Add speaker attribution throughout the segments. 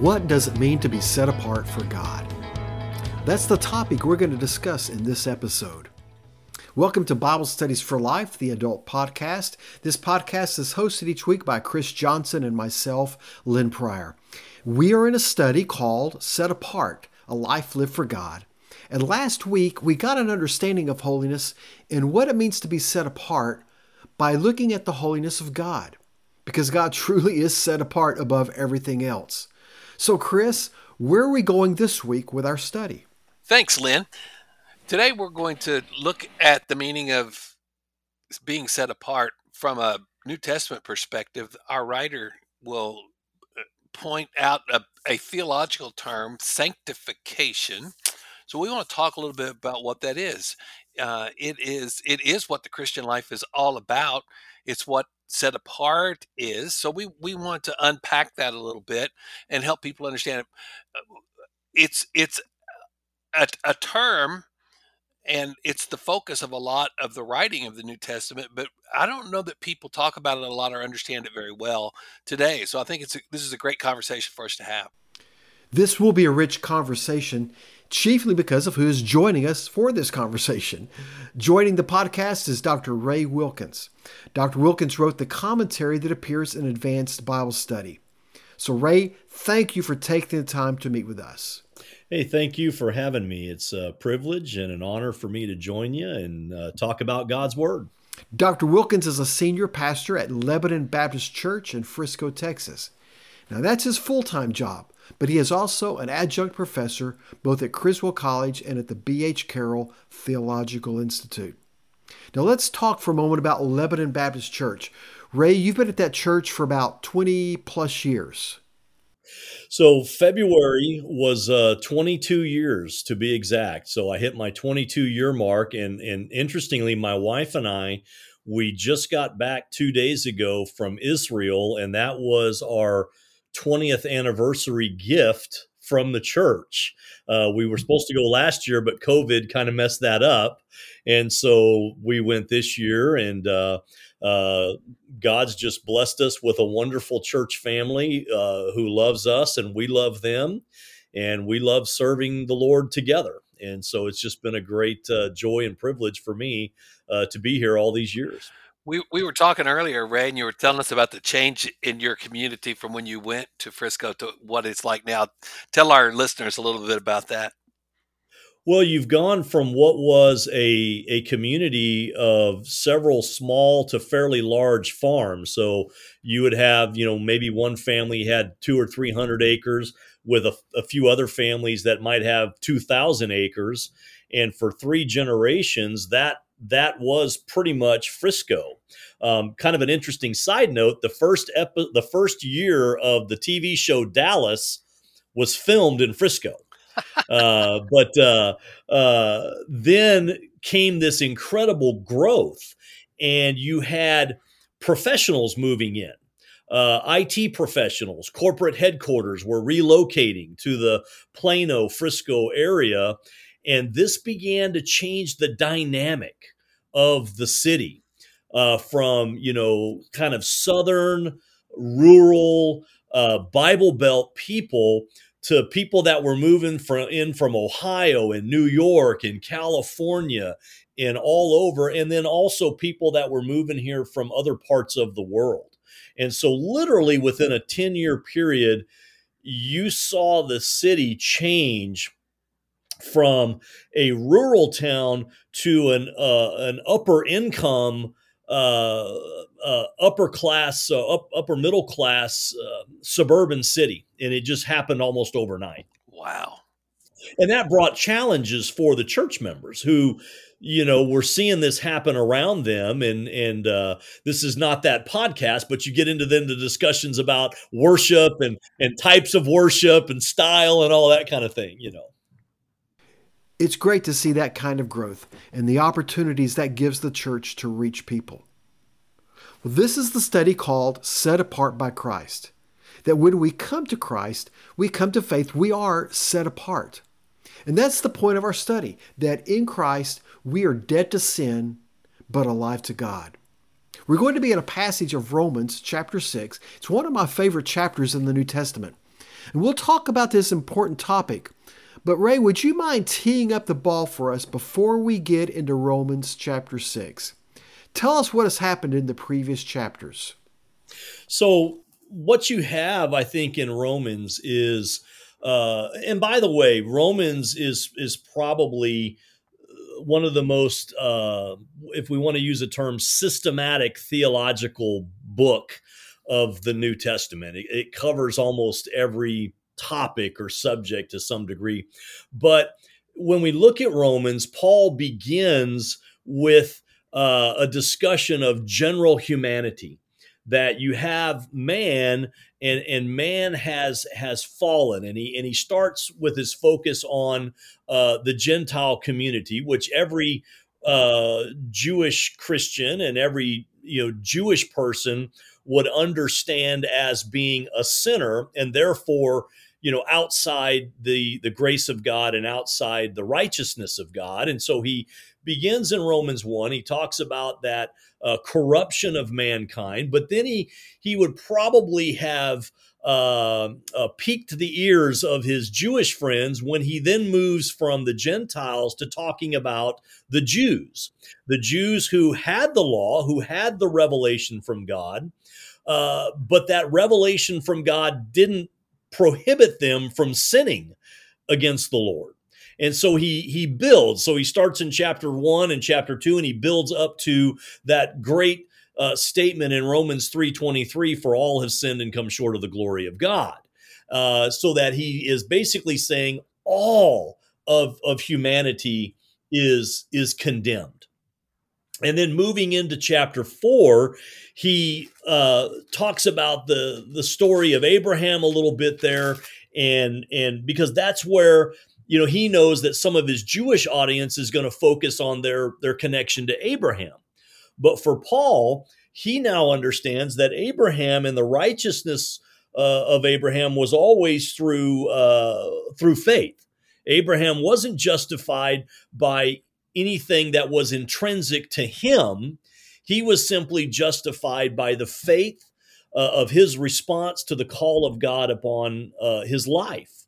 Speaker 1: What does it mean to be set apart for God? That's the topic we're going to discuss in this episode. Welcome to Bible Studies for Life, the adult podcast. This podcast is hosted each week by Chris Johnson and myself, Lynn Pryor. We are in a study called Set Apart A Life Lived for God. And last week, we got an understanding of holiness and what it means to be set apart by looking at the holiness of God, because God truly is set apart above everything else. So, Chris, where are we going this week with our study?
Speaker 2: Thanks, Lynn. Today we're going to look at the meaning of being set apart from a New Testament perspective. Our writer will uh, point out a, a theological term, sanctification. So we want to talk a little bit about what that is. Uh, it is it is what the Christian life is all about. It's what set apart is. So we we want to unpack that a little bit and help people understand it. Uh, it's it's a, a term and it's the focus of a lot of the writing of the New Testament. But I don't know that people talk about it a lot or understand it very well today. So I think it's a, this is a great conversation for us to have.
Speaker 1: This will be a rich conversation, chiefly because of who is joining us for this conversation. Joining the podcast is Dr. Ray Wilkins. Dr. Wilkins wrote the commentary that appears in Advanced Bible Study. So, Ray, thank you for taking the time to meet with us.
Speaker 3: Hey, thank you for having me. It's a privilege and an honor for me to join you and uh, talk about God's Word.
Speaker 1: Dr. Wilkins is a senior pastor at Lebanon Baptist Church in Frisco, Texas. Now, that's his full time job, but he is also an adjunct professor both at Criswell College and at the B.H. Carroll Theological Institute. Now, let's talk for a moment about Lebanon Baptist Church. Ray, you've been at that church for about 20 plus years.
Speaker 3: So February was uh, 22 years to be exact. So I hit my 22 year mark, and and interestingly, my wife and I, we just got back two days ago from Israel, and that was our 20th anniversary gift from the church. Uh, we were supposed to go last year, but COVID kind of messed that up, and so we went this year, and uh, uh, God's just blessed us with a wonderful church family uh, who loves us and we love them. And we love serving the Lord together. And so it's just been a great uh, joy and privilege for me uh, to be here all these years.
Speaker 2: We, we were talking earlier, Ray, and you were telling us about the change in your community from when you went to Frisco to what it's like now. Tell our listeners a little bit about that.
Speaker 3: Well, you've gone from what was a, a community of several small to fairly large farms. So you would have, you know, maybe one family had two or 300 acres with a, a few other families that might have 2,000 acres. And for three generations, that that was pretty much Frisco. Um, kind of an interesting side note: the first epi- the first year of the TV show Dallas was filmed in Frisco. Uh, but uh, uh, then came this incredible growth, and you had professionals moving in. Uh, IT professionals, corporate headquarters were relocating to the Plano, Frisco area, and this began to change the dynamic of the city uh, from you know kind of southern, rural, uh, Bible Belt people to people that were moving from in from Ohio and New York and California and all over and then also people that were moving here from other parts of the world. And so literally within a 10-year period you saw the city change from a rural town to an uh, an upper income uh, uh, upper class, uh, up, upper middle class uh, suburban city, and it just happened almost overnight.
Speaker 2: Wow!
Speaker 3: And that brought challenges for the church members who, you know, were seeing this happen around them. And and uh, this is not that podcast, but you get into then the discussions about worship and and types of worship and style and all that kind of thing. You know.
Speaker 1: It's great to see that kind of growth and the opportunities that gives the church to reach people. Well, this is the study called Set Apart by Christ. That when we come to Christ, we come to faith, we are set apart. And that's the point of our study that in Christ, we are dead to sin, but alive to God. We're going to be in a passage of Romans chapter 6. It's one of my favorite chapters in the New Testament. And we'll talk about this important topic. But Ray, would you mind teeing up the ball for us before we get into Romans chapter 6? Tell us what has happened in the previous chapters.
Speaker 3: So, what you have, I think, in Romans is, uh, and by the way, Romans is is probably one of the most, uh, if we want to use a term, systematic theological book of the New Testament. It, it covers almost every topic or subject to some degree. But when we look at Romans, Paul begins with uh, a discussion of general humanity that you have man and and man has has fallen and he and he starts with his focus on uh, the gentile community which every uh, jewish christian and every you know jewish person would understand as being a sinner and therefore you know outside the the grace of god and outside the righteousness of god. And so he begins in romans 1 he talks about that uh, corruption of mankind but then he he would probably have uh, uh, piqued the ears of his Jewish friends when he then moves from the Gentiles to talking about the Jews, the Jews who had the law, who had the revelation from God, uh, but that revelation from God didn't prohibit them from sinning against the Lord. And so he he builds. So he starts in chapter one and chapter two, and he builds up to that great uh, statement in Romans three twenty three: "For all have sinned and come short of the glory of God." Uh, so that he is basically saying all of of humanity is is condemned. And then moving into chapter four, he uh, talks about the the story of Abraham a little bit there, and and because that's where you know he knows that some of his Jewish audience is going to focus on their their connection to Abraham, but for Paul, he now understands that Abraham and the righteousness uh, of Abraham was always through uh, through faith. Abraham wasn't justified by anything that was intrinsic to him. He was simply justified by the faith uh, of his response to the call of God upon uh, his life.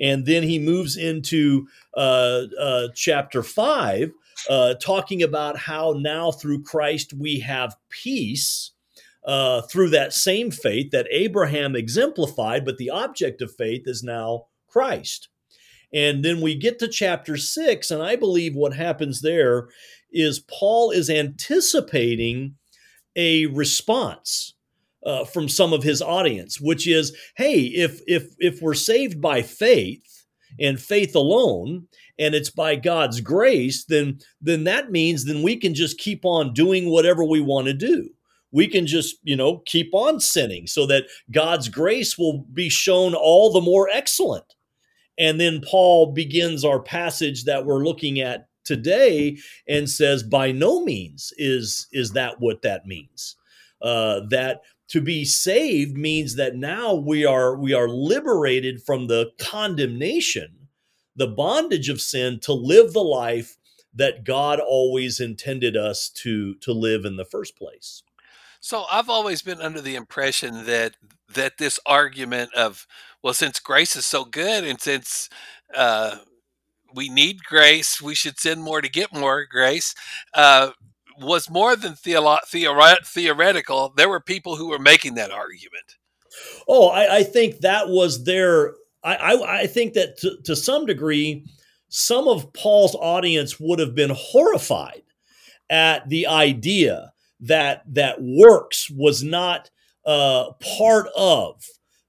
Speaker 3: And then he moves into uh, uh chapter five, uh, talking about how now through Christ we have peace. Uh, through that same faith that Abraham exemplified, but the object of faith is now Christ. And then we get to chapter six, and I believe what happens there is Paul is anticipating a response uh, from some of his audience, which is, "Hey, if if if we're saved by faith and faith alone, and it's by God's grace, then then that means then we can just keep on doing whatever we want to do." we can just you know keep on sinning so that god's grace will be shown all the more excellent and then Paul begins our passage that we're looking at today and says, by no means is, is that what that means. Uh, that to be saved means that now we are we are liberated from the condemnation, the bondage of sin, to live the life that God always intended us to to live in the first place.
Speaker 2: So I've always been under the impression that that this argument of well, since grace is so good and since uh, we need grace, we should send more to get more grace. Uh, was more than theolo- theore- theoretical. There were people who were making that argument.
Speaker 3: Oh, I, I think that was their. I, I, I think that to, to some degree, some of Paul's audience would have been horrified at the idea that that works was not uh, part of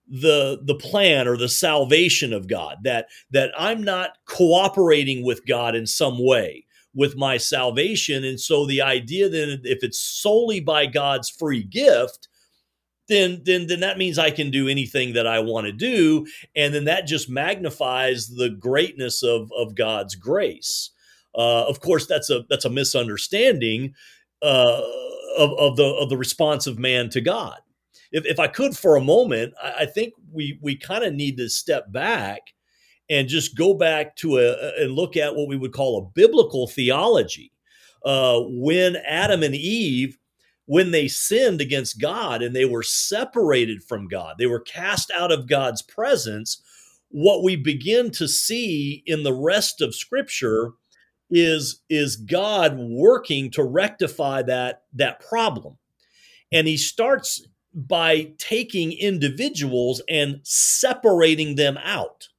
Speaker 3: the the plan or the salvation of God that that I'm not cooperating with God in some way with my salvation. And so the idea then if it's solely by God's free gift then then then that means I can do anything that I want to do. And then that just magnifies the greatness of of God's grace. Uh, of course that's a that's a misunderstanding uh, of, of the of the response of man to God if, if I could for a moment, I, I think we we kind of need to step back and just go back to a and look at what we would call a biblical theology. Uh, when Adam and Eve when they sinned against God and they were separated from God, they were cast out of God's presence. What we begin to see in the rest of Scripture is, is God working to rectify that, that problem. And he starts by taking individuals and separating them out.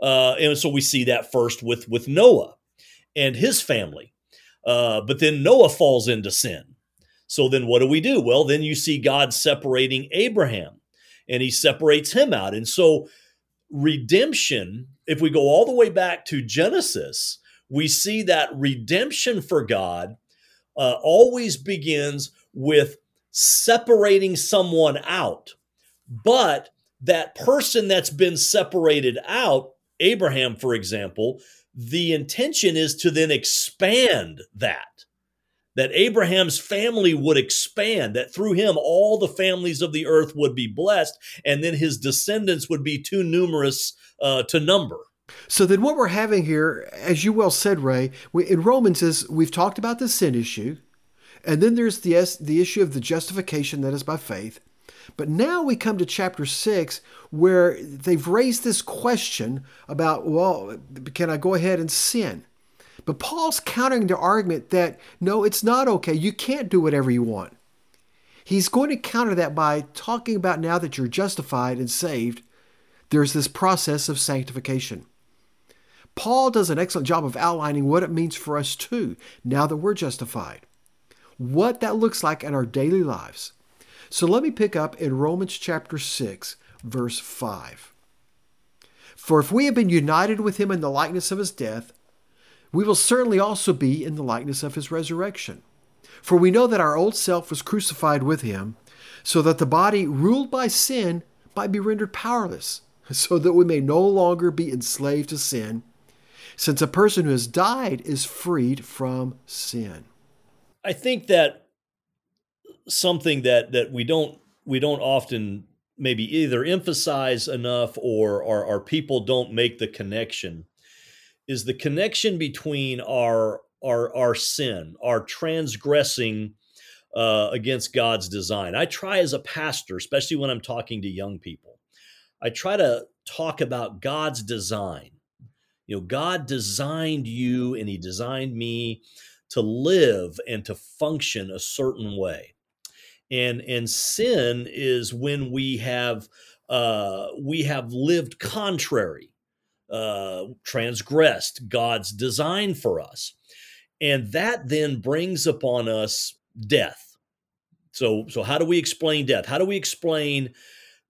Speaker 3: Uh, and so we see that first with, with Noah and his family. Uh, but then Noah falls into sin. So then what do we do? Well, then you see God separating Abraham and he separates him out. And so redemption, if we go all the way back to Genesis, we see that redemption for God uh, always begins with separating someone out. But that person that's been separated out, Abraham, for example, the intention is to then expand that that Abraham's family would expand, that through him all the families of the earth would be blessed, and then his descendants would be too numerous uh, to number.
Speaker 1: So then, what we're having here, as you well said, Ray, we, in Romans is we've talked about the sin issue, and then there's the the issue of the justification that is by faith. But now we come to chapter six, where they've raised this question about, well, can I go ahead and sin? But Paul's countering the argument that no, it's not okay. You can't do whatever you want. He's going to counter that by talking about now that you're justified and saved, there's this process of sanctification. Paul does an excellent job of outlining what it means for us too, now that we're justified, what that looks like in our daily lives. So let me pick up in Romans chapter 6, verse 5. For if we have been united with him in the likeness of his death, we will certainly also be in the likeness of his resurrection. For we know that our old self was crucified with him, so that the body ruled by sin might be rendered powerless, so that we may no longer be enslaved to sin, since a person who has died is freed from sin.
Speaker 3: I think that something that that we don't we don't often maybe either emphasize enough or or our people don't make the connection is the connection between our our our sin, our transgressing uh, against God's design. I try as a pastor, especially when I'm talking to young people, I try to talk about God's design. You know, God designed you and He designed me to live and to function a certain way. And and sin is when we have uh, we have lived contrary uh, transgressed God's design for us. And that then brings upon us death. So, so how do we explain death? How do we explain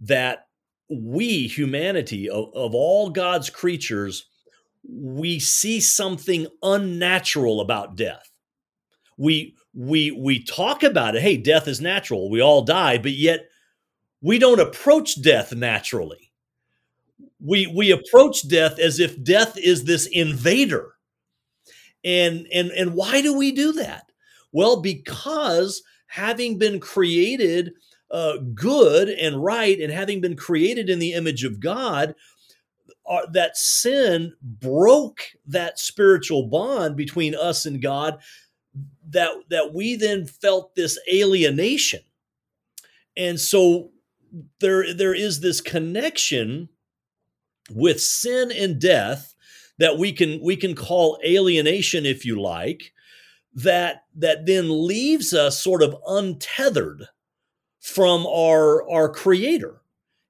Speaker 3: that we, humanity, of, of all God's creatures, we see something unnatural about death? We we we talk about it. Hey, death is natural. We all die, but yet we don't approach death naturally we we approach death as if death is this invader and and and why do we do that well because having been created uh, good and right and having been created in the image of god that sin broke that spiritual bond between us and god that that we then felt this alienation. And so there there is this connection with sin and death that we can we can call alienation if you like that that then leaves us sort of untethered from our our creator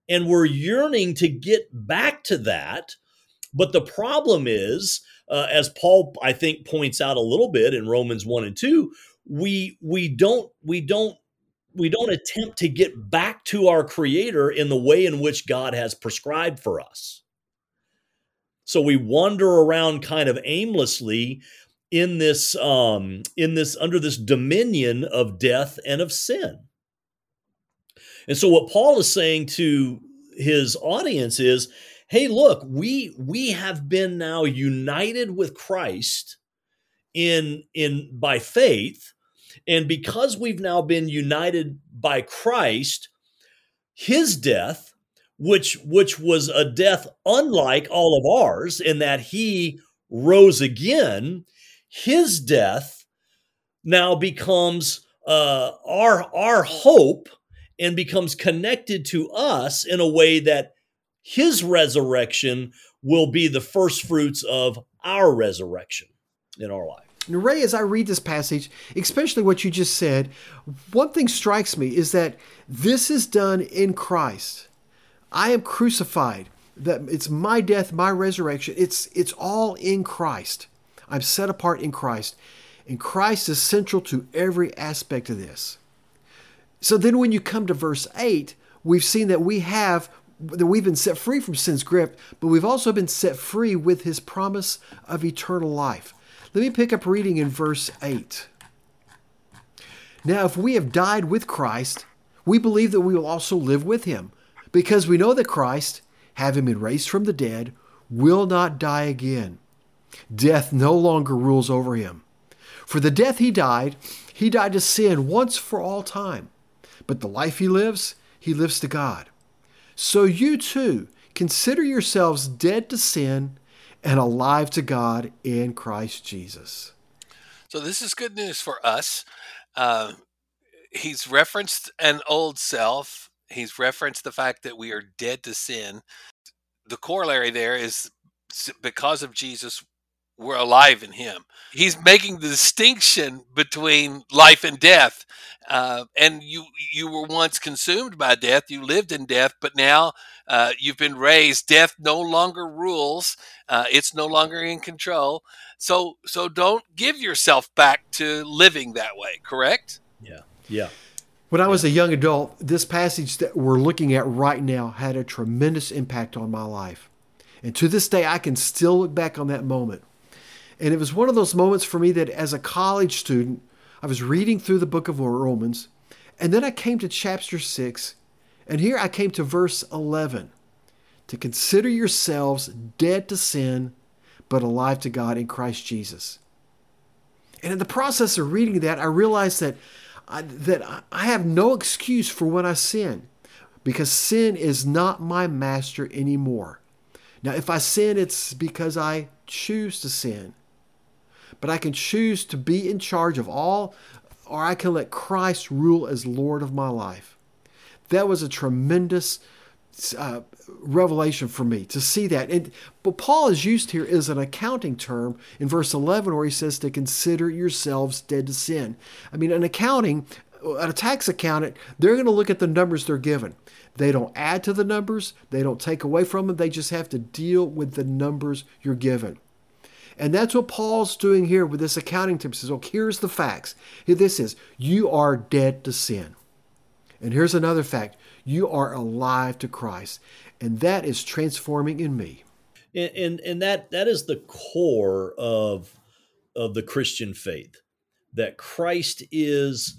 Speaker 3: and we're yearning to get back to that but the problem is uh, as paul i think points out a little bit in romans 1 and 2 we we don't we don't we don't attempt to get back to our creator in the way in which god has prescribed for us so we wander around kind of aimlessly in this um, in this under this dominion of death and of sin. And so what Paul is saying to his audience is, hey, look, we we have been now united with Christ in in by faith, and because we've now been united by Christ, his death which which was a death unlike all of ours in that he rose again his death now becomes uh, our our hope and becomes connected to us in a way that his resurrection will be the first fruits of our resurrection in our life.
Speaker 1: And Ray, as I read this passage, especially what you just said, one thing strikes me is that this is done in Christ. I am crucified. That it's my death, my resurrection. It's it's all in Christ. I'm set apart in Christ. And Christ is central to every aspect of this. So then when you come to verse 8, we've seen that we have that we've been set free from sin's grip, but we've also been set free with his promise of eternal life. Let me pick up reading in verse 8. Now, if we have died with Christ, we believe that we will also live with him, because we know that Christ, having been raised from the dead, will not die again. Death no longer rules over him. For the death he died, he died to sin once for all time. But the life he lives, he lives to God. So you too consider yourselves dead to sin and alive to God in Christ Jesus.
Speaker 2: So this is good news for us. Uh, he's referenced an old self. He's referenced the fact that we are dead to sin. The corollary there is because of Jesus, we're alive in him. He's making the distinction between life and death. Uh, and you you were once consumed by death. You lived in death, but now uh, you've been raised. Death no longer rules. Uh, it's no longer in control. So so don't give yourself back to living that way. Correct?
Speaker 3: Yeah. Yeah.
Speaker 1: When I was a young adult, this passage that we're looking at right now had a tremendous impact on my life. And to this day, I can still look back on that moment and it was one of those moments for me that as a college student, I was reading through the book of Romans, and then I came to chapter 6, and here I came to verse 11 to consider yourselves dead to sin, but alive to God in Christ Jesus. And in the process of reading that, I realized that I, that I have no excuse for when I sin because sin is not my master anymore. Now, if I sin, it's because I choose to sin but I can choose to be in charge of all, or I can let Christ rule as Lord of my life. That was a tremendous uh, revelation for me to see that. And but Paul is used here as an accounting term in verse 11, where he says to consider yourselves dead to sin. I mean, an accounting, a tax accountant, they're going to look at the numbers they're given. They don't add to the numbers, they don't take away from them. They just have to deal with the numbers you're given. And that's what Paul's doing here with this accounting tip. He says, oh, here's the facts. Here this is you are dead to sin. And here's another fact you are alive to Christ. And that is transforming in me.
Speaker 3: And, and, and that, that is the core of, of the Christian faith that Christ is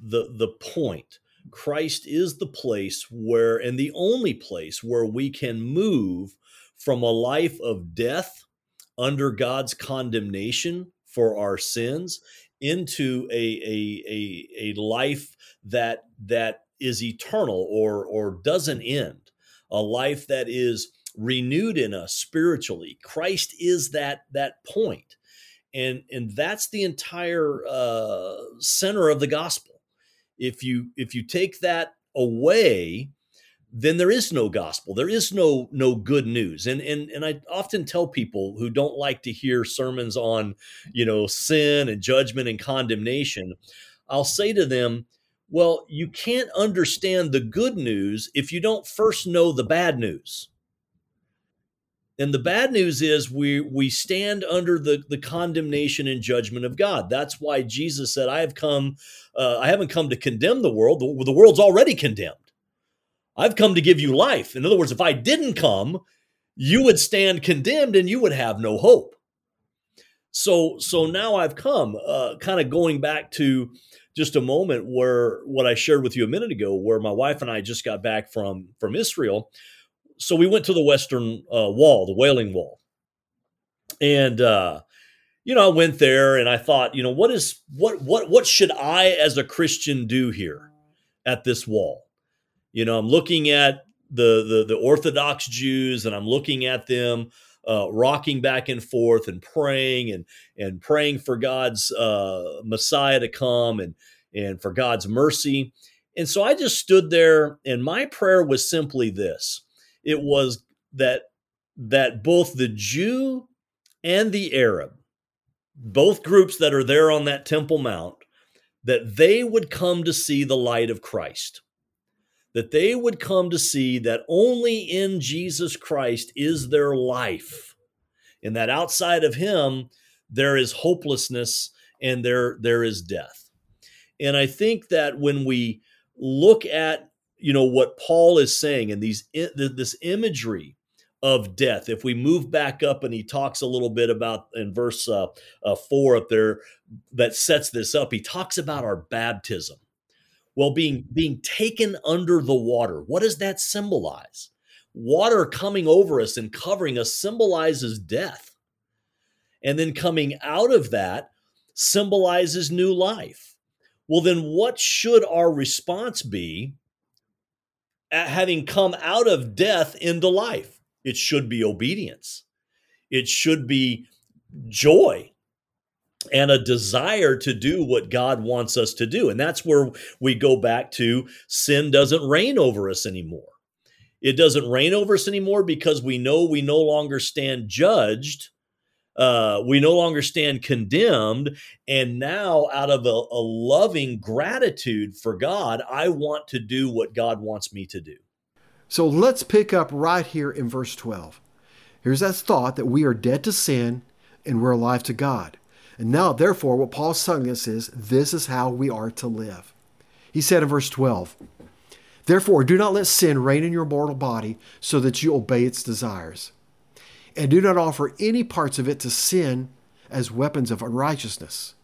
Speaker 3: the, the point. Christ is the place where, and the only place where we can move from a life of death under God's condemnation for our sins into a, a, a, a life that that is eternal or or doesn't end a life that is renewed in us spiritually. Christ is that that point. And and that's the entire uh, center of the gospel. If you if you take that away then there is no gospel there is no no good news and and and i often tell people who don't like to hear sermons on you know sin and judgment and condemnation i'll say to them well you can't understand the good news if you don't first know the bad news and the bad news is we we stand under the the condemnation and judgment of God. That's why Jesus said, "I have come. Uh, I haven't come to condemn the world. The, the world's already condemned." I've come to give you life. In other words, if I didn't come, you would stand condemned and you would have no hope. So, so now I've come, uh, kind of going back to just a moment where what I shared with you a minute ago, where my wife and I just got back from from Israel. So we went to the Western uh, Wall, the Wailing Wall, and uh, you know I went there and I thought, you know, what is what what what should I as a Christian do here at this wall? You know, I'm looking at the the, the Orthodox Jews, and I'm looking at them uh, rocking back and forth and praying and and praying for God's uh, Messiah to come, and and for God's mercy. And so I just stood there and my prayer was simply this. It was that that both the Jew and the Arab, both groups that are there on that Temple Mount, that they would come to see the light of Christ. That they would come to see that only in Jesus Christ is their life. And that outside of him, there is hopelessness and there, there is death. And I think that when we look at you know what Paul is saying and these this imagery of death. If we move back up and he talks a little bit about in verse uh, uh, four up there that sets this up, he talks about our baptism. Well, being being taken under the water, what does that symbolize? Water coming over us and covering us symbolizes death. And then coming out of that symbolizes new life. Well, then what should our response be at having come out of death into life? It should be obedience. It should be joy and a desire to do what God wants us to do. And that's where we go back to sin doesn't reign over us anymore. It doesn't reign over us anymore because we know we no longer stand judged. Uh, we no longer stand condemned. And now, out of a, a loving gratitude for God, I want to do what God wants me to do.
Speaker 1: So let's pick up right here in verse 12. Here's that thought that we are dead to sin and we're alive to God. And now, therefore, what Paul's telling us is this is how we are to live. He said in verse 12, Therefore, do not let sin reign in your mortal body so that you obey its desires. And do not offer any parts of it to sin as weapons of unrighteousness.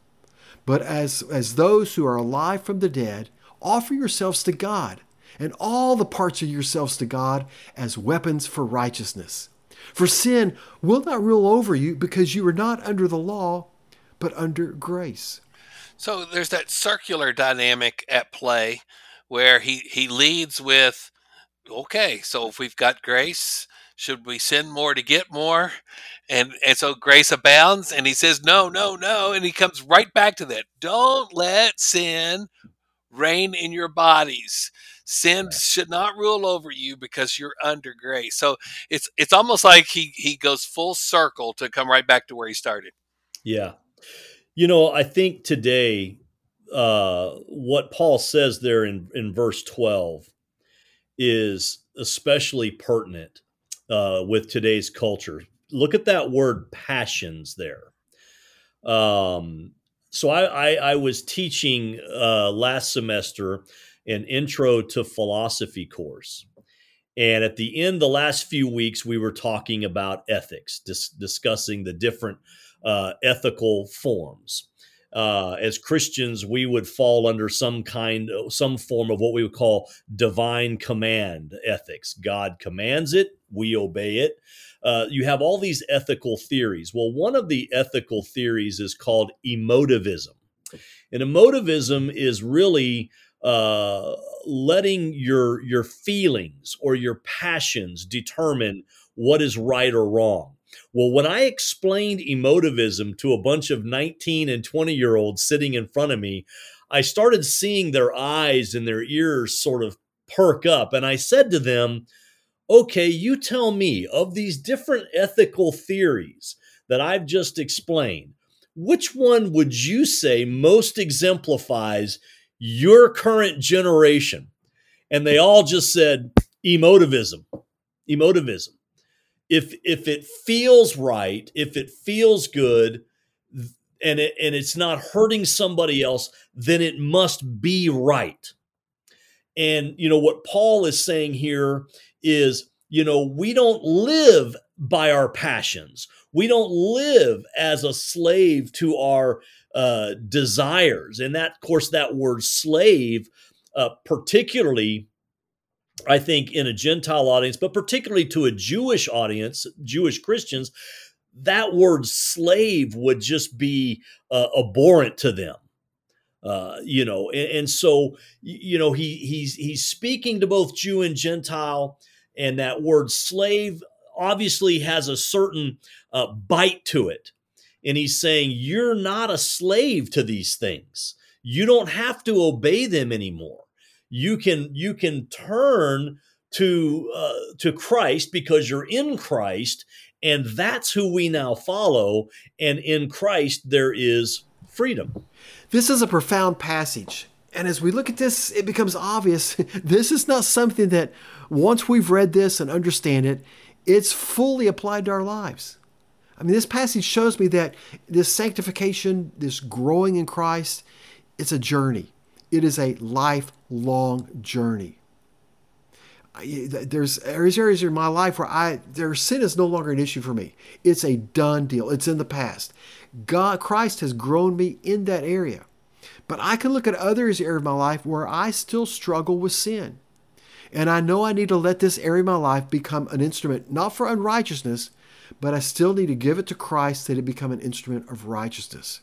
Speaker 1: But as, as those who are alive from the dead, offer yourselves to God and all the parts of yourselves to God as weapons for righteousness. For sin will not rule over you because you are not under the law, but under grace.
Speaker 2: So there's that circular dynamic at play where he, he leads with, okay, so if we've got grace, should we sin more to get more? And and so grace abounds, and he says, No, no, no. And he comes right back to that. Don't let sin reign in your bodies. Sin right. should not rule over you because you're under grace. So it's it's almost like he he goes full circle to come right back to where he started.
Speaker 3: Yeah. You know, I think today uh, what Paul says there in, in verse 12 is especially pertinent uh, with today's culture. Look at that word passions there. Um, so I, I, I was teaching uh, last semester an intro to philosophy course. And at the end, the last few weeks, we were talking about ethics, dis- discussing the different uh, ethical forms. Uh, as Christians, we would fall under some kind, some form of what we would call divine command ethics. God commands it, we obey it. Uh, you have all these ethical theories. Well, one of the ethical theories is called emotivism. And emotivism is really uh, letting your your feelings or your passions determine what is right or wrong. Well, when I explained emotivism to a bunch of 19 and 20 year olds sitting in front of me, I started seeing their eyes and their ears sort of perk up. And I said to them, okay, you tell me of these different ethical theories that I've just explained, which one would you say most exemplifies your current generation? And they all just said emotivism. Emotivism. If if it feels right, if it feels good, and it, and it's not hurting somebody else, then it must be right. And you know what Paul is saying here is, you know, we don't live by our passions. We don't live as a slave to our uh, desires. And that, of course, that word slave, uh, particularly, I think, in a Gentile audience, but particularly to a Jewish audience, Jewish Christians, that word slave would just be uh, abhorrent to them. Uh, you know, and, and, so you know he he's he's speaking to both Jew and Gentile, and that word slave obviously has a certain uh, bite to it, and he's saying you're not a slave to these things. you don't have to obey them anymore. You can you can turn to uh, to Christ because you're in Christ, and that's who we now follow. And in Christ there is freedom.
Speaker 1: This is a profound passage. And as we look at this, it becomes obvious this is not something that once we've read this and understand it, it's fully applied to our lives. I mean, this passage shows me that this sanctification, this growing in Christ, it's a journey. It is a lifelong journey. There's areas in my life where I their sin is no longer an issue for me. It's a done deal. It's in the past. God, Christ has grown me in that area. But I can look at other areas of my life where I still struggle with sin. And I know I need to let this area of my life become an instrument, not for unrighteousness, but I still need to give it to Christ that it become an instrument of righteousness.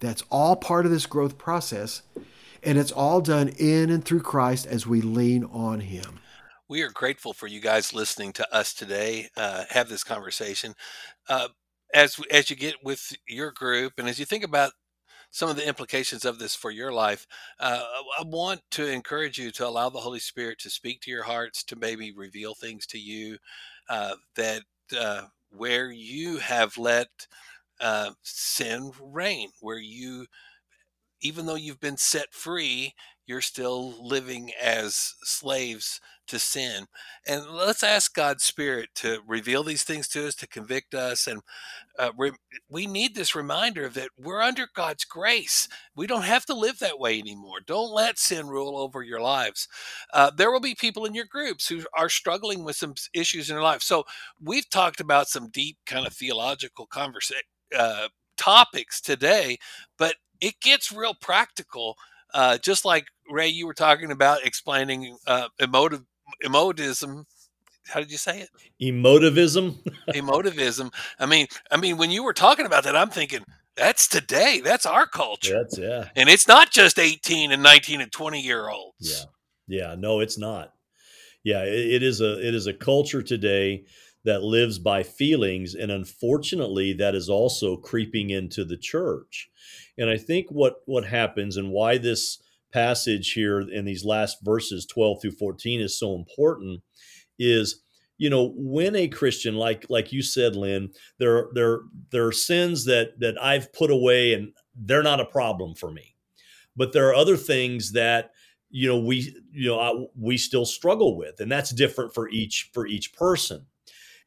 Speaker 1: That's all part of this growth process, and it's all done in and through Christ as we lean on Him.
Speaker 2: We are grateful for you guys listening to us today, uh, have this conversation. Uh, as as you get with your group, and as you think about some of the implications of this for your life, uh, I want to encourage you to allow the Holy Spirit to speak to your hearts, to maybe reveal things to you uh, that uh, where you have let uh, sin reign, where you, even though you've been set free, you're still living as slaves to sin. And let's ask God's Spirit to reveal these things to us, to convict us. And uh, re- we need this reminder that we're under God's grace. We don't have to live that way anymore. Don't let sin rule over your lives. Uh, there will be people in your groups who are struggling with some issues in their life. So we've talked about some deep kind of theological conversation. Uh, topics today, but it gets real practical. Uh, just like Ray, you were talking about explaining uh, emotive emotism how did you say it?
Speaker 3: Emotivism?
Speaker 2: Emotivism. I mean i mean when you were talking about that i'm thinking that's today. That's our culture.
Speaker 3: That's yeah.
Speaker 2: And it's not just 18 and 19 and 20 year olds.
Speaker 3: Yeah. Yeah. No it's not. Yeah it, it is a it is a culture today that lives by feelings and unfortunately that is also creeping into the church. And i think what what happens and why this passage here in these last verses 12 through 14 is so important is you know when a christian like like you said lynn there there there are sins that that i've put away and they're not a problem for me. But there are other things that you know we you know I, we still struggle with and that's different for each for each person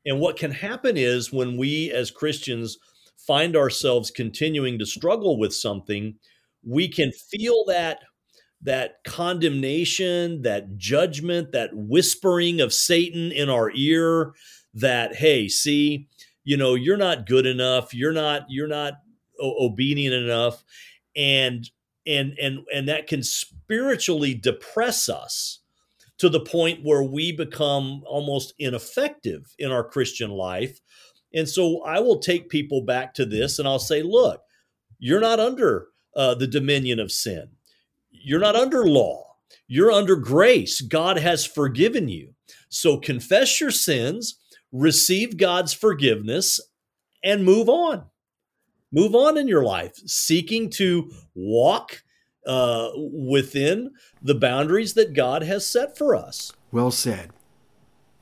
Speaker 3: and what can happen is when we as christians find ourselves continuing to struggle with something we can feel that that condemnation, that judgment, that whispering of Satan in our ear that, hey, see, you know, you're not good enough, you're not, you're not obedient enough. And and and and that can spiritually depress us to the point where we become almost ineffective in our Christian life. And so I will take people back to this and I'll say, look, you're not under uh, the dominion of sin you're not under law. You're under grace. God has forgiven you. So confess your sins, receive God's forgiveness, and move on. Move on in your life, seeking to walk uh, within the boundaries that God has set for us.
Speaker 1: Well said.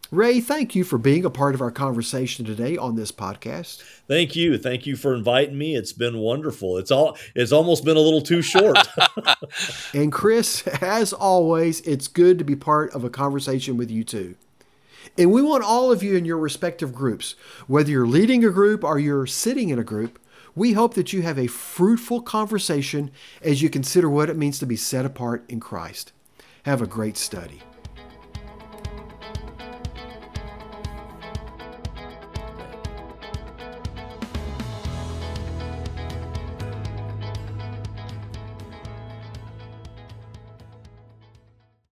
Speaker 1: Ray, thank you for being a part of our conversation today on this podcast.
Speaker 3: Thank you. Thank you for inviting me. It's been wonderful. It's all it's almost been a little too short.
Speaker 1: and Chris, as always, it's good to be part of a conversation with you too. And we want all of you in your respective groups, whether you're leading a group or you're sitting in a group, we hope that you have a fruitful conversation as you consider what it means to be set apart in Christ. Have a great study.